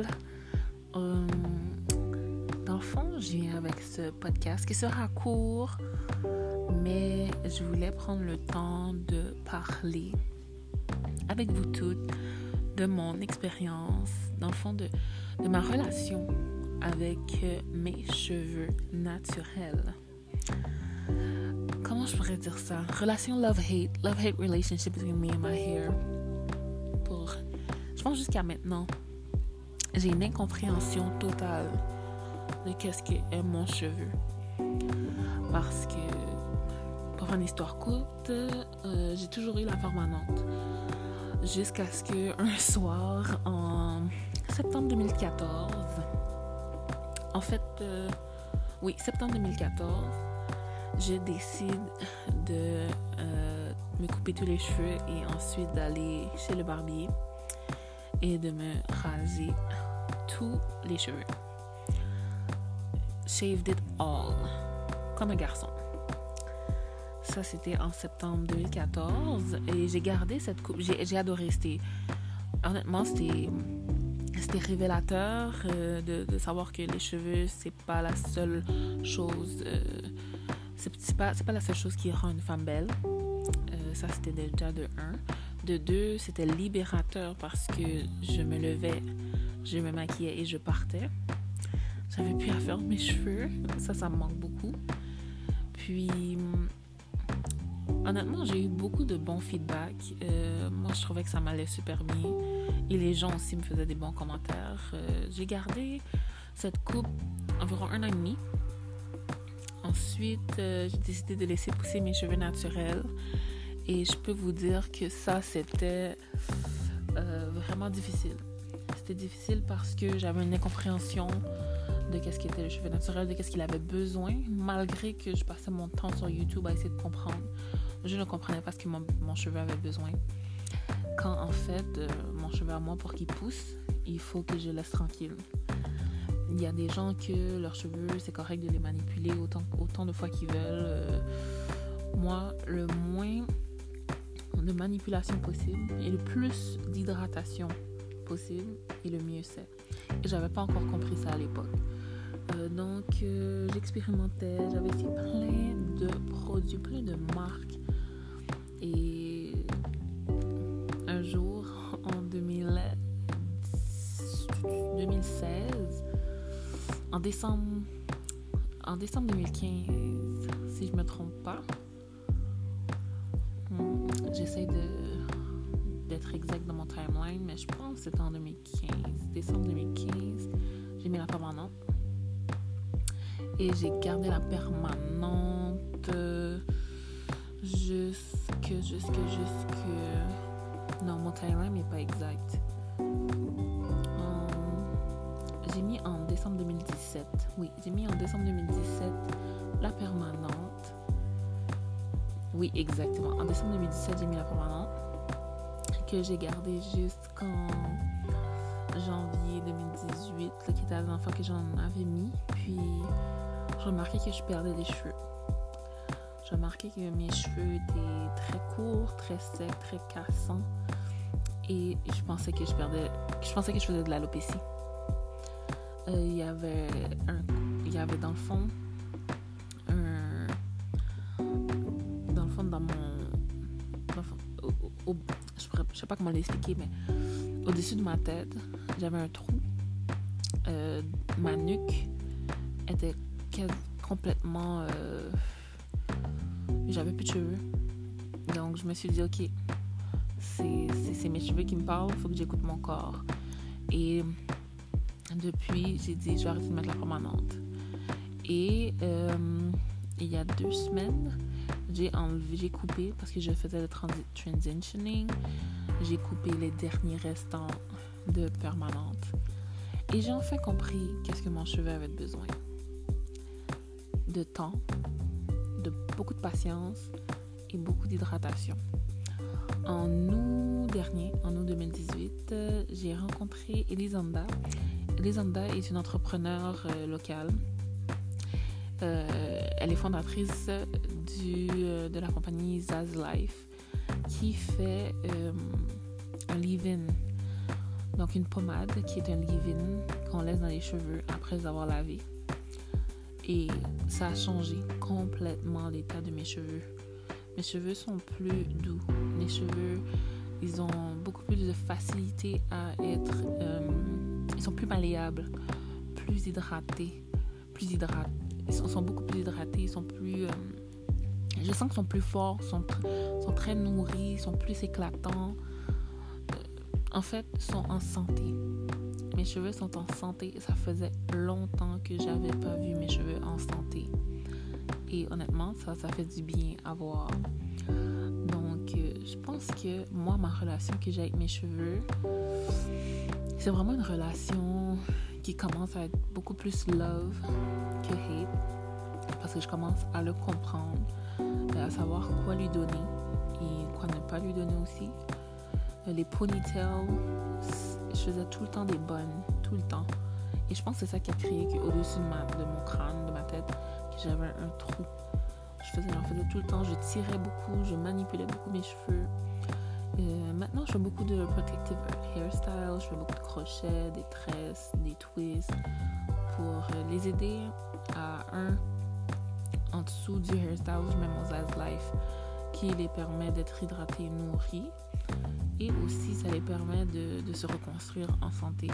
ensemble. Euh, dans le fond, je viens avec ce podcast qui sera court, mais je voulais prendre le temps de parler avec vous toutes de mon expérience, dans le fond, de, de ma relation avec mes cheveux naturels. Comment je pourrais dire ça? Relation love-hate, love-hate relationship between me and my hair. Pour, je pense jusqu'à maintenant, j'ai une incompréhension totale de qu'est-ce qu'est mon cheveu. Parce que, pour une histoire courte, euh, j'ai toujours eu la permanente. Jusqu'à ce qu'un soir, en septembre 2014, en fait, euh, oui, septembre 2014, je décide de euh, me couper tous les cheveux et ensuite d'aller chez le barbier et de me raser tous les cheveux. Shaved it all, comme un garçon. Ça, c'était en septembre 2014 et j'ai gardé cette coupe. J'ai adoré. C'était, honnêtement, c'était c'était révélateur euh, de, savoir que les cheveux, c'est pas la seule chose. Euh, c'est pas, pas la seule chose qui rend une femme belle. Euh, ça, c'était déjà de un. De deux, c'était libérateur parce que je me levais, je me maquillais et je partais. J'avais plus à faire mes cheveux. Ça, ça me manque beaucoup. Puis, honnêtement, j'ai eu beaucoup de bons feedbacks. moi, je trouvais que ça m'allait super bien. Et les gens aussi me faisaient des bons commentaires. Euh, j'ai gardé cette coupe environ un an et demi. Ensuite, euh, j'ai décidé de laisser pousser mes cheveux naturels. Et je peux vous dire que ça, c'était euh, vraiment difficile. C'était difficile parce que j'avais une incompréhension de qu'est-ce qu'était le cheveu naturel, de qu'est-ce qu'il avait besoin, malgré que je passais mon temps sur YouTube à essayer de comprendre. Je ne comprenais pas ce que mon, mon cheveu avait besoin quand en fait euh, mon cheveu à moi pour qu'il pousse, il faut que je laisse tranquille. Il y a des gens que leurs cheveux, c'est correct de les manipuler autant, autant de fois qu'ils veulent. Euh, moi, le moins de manipulation possible et le plus d'hydratation et le mieux c'est. Et j'avais pas encore compris ça à l'époque. Euh, donc, j'expérimentais, j'avais essayé plein de produits, plein de marques. Et en 2016, en décembre, en décembre 2015, si je me trompe pas. Hmm, j'essaie de exact dans mon timeline, mais je pense que c'était en 2015. Décembre 2015, j'ai mis la permanente. Et j'ai gardé la permanente jusque, jusque, jusque non, mon timeline n'est pas exact. Euh, j'ai mis en décembre 2017. Oui, j'ai mis en décembre 2017 la permanente. Oui, exactement. En décembre 2017, j'ai mis la permanente que j'ai gardée jusqu'en janvier 2018, qui était la dernière fois que j'en avais mis. Puis, je remarquais que je perdais des cheveux. J'ai remarqué que mes cheveux étaient très courts, très secs, très cassants. Et je pensais que je perdais. Je pensais que je faisais de l'alopécie. Euh, il y avait un. Il y avait dans le fond. Sais pas comment l'expliquer, mais au-dessus de ma tête, j'avais un trou. Euh, ma nuque était complètement. Euh, j'avais plus de cheveux. Donc je me suis dit, ok, c'est mes cheveux qui me parlent, il faut que j'écoute mon corps. Et depuis, j'ai dit, je vais arrêter de mettre la permanente. Et euh, il y a deux semaines, j'ai enlevé, j'ai coupé parce que je faisais le transitioning. J'ai coupé les derniers restants de permanente. Et j'ai enfin compris qu'est-ce que mon cheveu avait besoin. De temps, de beaucoup de patience et beaucoup d'hydratation. En août dernier, en août 2018, euh, j'ai rencontré Elisanda. Elisanda est une entrepreneure euh, locale. Euh, elle est fondatrice du, de la compagnie Zaz Life qui fait un live-in. Donc une pommade qui est un leave-in qu'on laisse dans les cheveux après avoir lavés. Et ça a changé complètement l'état de mes cheveux. Mes cheveux sont plus doux. Mes cheveux, ils ont beaucoup plus de facilité à être... Euh, ils sont plus malléables, plus hydratés, plus hydratés. Ils sont, beaucoup plus hydratés, ils sont plus... Euh, je sens qu'ils sont plus forts, sont, sont très nourris, sont plus éclatants. Euh, en fait, sont en santé. Mes cheveux sont en santé. Ça faisait longtemps que j'avais pas vu mes cheveux en santé. Et honnêtement, ça, ça fait du bien à voir. Donc, euh, je pense que moi, ma relation que j'ai avec mes cheveux, c'est vraiment une relation qui commence à être beaucoup plus love que hate. Parce que je commence à le comprendre, euh, à savoir quoi lui donner et quoi ne pas lui donner aussi. Euh, les ponytails, je faisais tout le temps des bonnes, tout le temps. Et je pense que c'est ça qui a créé qu'au-dessus de, mon crâne, de ma tête, que j'avais un trou. Je faisais, j'en faisais tout le temps, je tirais beaucoup, je manipulais beaucoup mes cheveux. Euh, maintenant, je fais beaucoup de protective hairstyle, je fais beaucoup de crochets, des tresses, des twists pour les aider à un en dessous du hairstyle, je mets mon Zaz Life qui les permet d'être hydratés et nourris. Et aussi, ça les permet de, se reconstruire en santé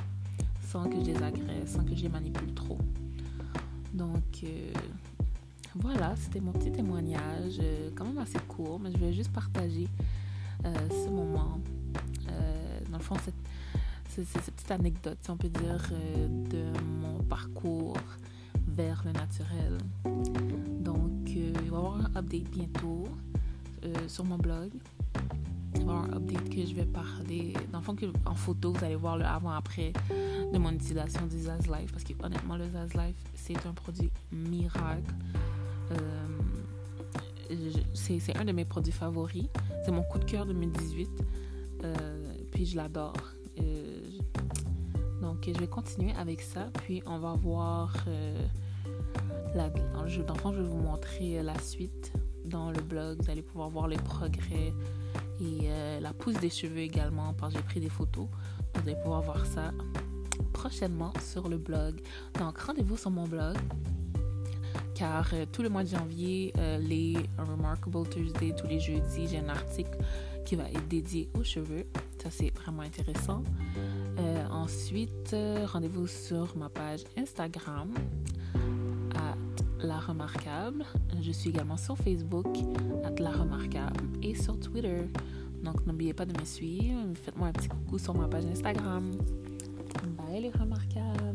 sans que je les agresse, sans que je les manipule trop. Donc, euh, voilà, c'était mon petit témoignage, euh, quand même assez court, mais je vais juste partager euh, ce moment. dans le fond, cette, petite anecdote, si on peut dire, de mon parcours vers le naturel. Il avoir un update bientôt sur mon blog un update que je vais parler. Dans le fond, en photo, vous allez voir le avant-après de mon utilisation du Zaz Life. Parce que honnêtement, le Zaz Life, c'est un produit miracle. Euh, c'est un de mes produits favoris. C'est mon coup de cœur 2018. Euh, puis je l'adore. Euh, donc, je vais continuer avec ça. Puis, on va voir. la, d'enfant, je vais vous montrer la suite dans le blog. Vous allez pouvoir voir les progrès et euh, la pousse des cheveux également parce que j'ai pris des photos. Vous allez pouvoir voir ça prochainement sur le blog. Donc rendez-vous sur mon blog car euh, tout le mois de janvier, euh, les Remarkable Tuesday, tous les jeudis, j'ai un article qui va être dédié aux cheveux. Ça, c'est vraiment intéressant. ensuite, rendez-vous sur ma page Instagram la Remarquable. Je suis également sur Facebook, La Remarquable, et sur Twitter. Donc n'oubliez pas de me suivre. Faites-moi un petit coucou sur ma page Instagram. Bye les Remarquables.